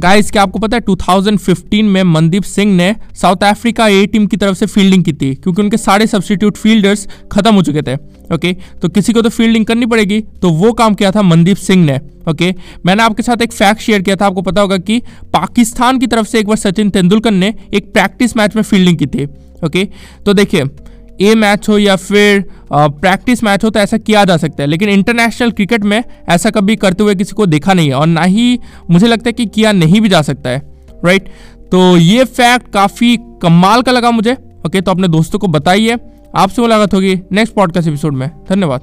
Guys क्या आपको पता है 2015 में मनदीप सिंह ने साउथ अफ्रीका ए टीम की तरफ़ से फील्डिंग की थी, क्योंकि उनके सारे सब्सटीट्यूट फील्डर्स खत्म हो चुके थे ओके तो किसी को तो फील्डिंग करनी पड़ेगी तो वो काम किया था मनदीप सिंह ने ओके मैंने आपके साथ एक फैक्ट शेयर किया था, आपको पता होगा कि पाकिस्तान की तरफ़ से एक बार सचिन तेंदुलकर ने एक प्रैक्टिस मैच में फील्डिंग की थी ओके तो देखिए ए मैच हो या फिर प्रैक्टिस मैच हो तो ऐसा किया जा सकता है, लेकिन इंटरनेशनल क्रिकेट में ऐसा कभी करते हुए किसी को देखा नहीं है और ना ही मुझे लगता है कि किया नहीं भी जा सकता है राइट तो ये फैक्ट काफ़ी कमाल का लगा मुझे ओके तो अपने दोस्तों को बताइए, आपसे मुलाकात होगी नेक्स्ट पॉडकास्ट एपिसोड में, धन्यवाद।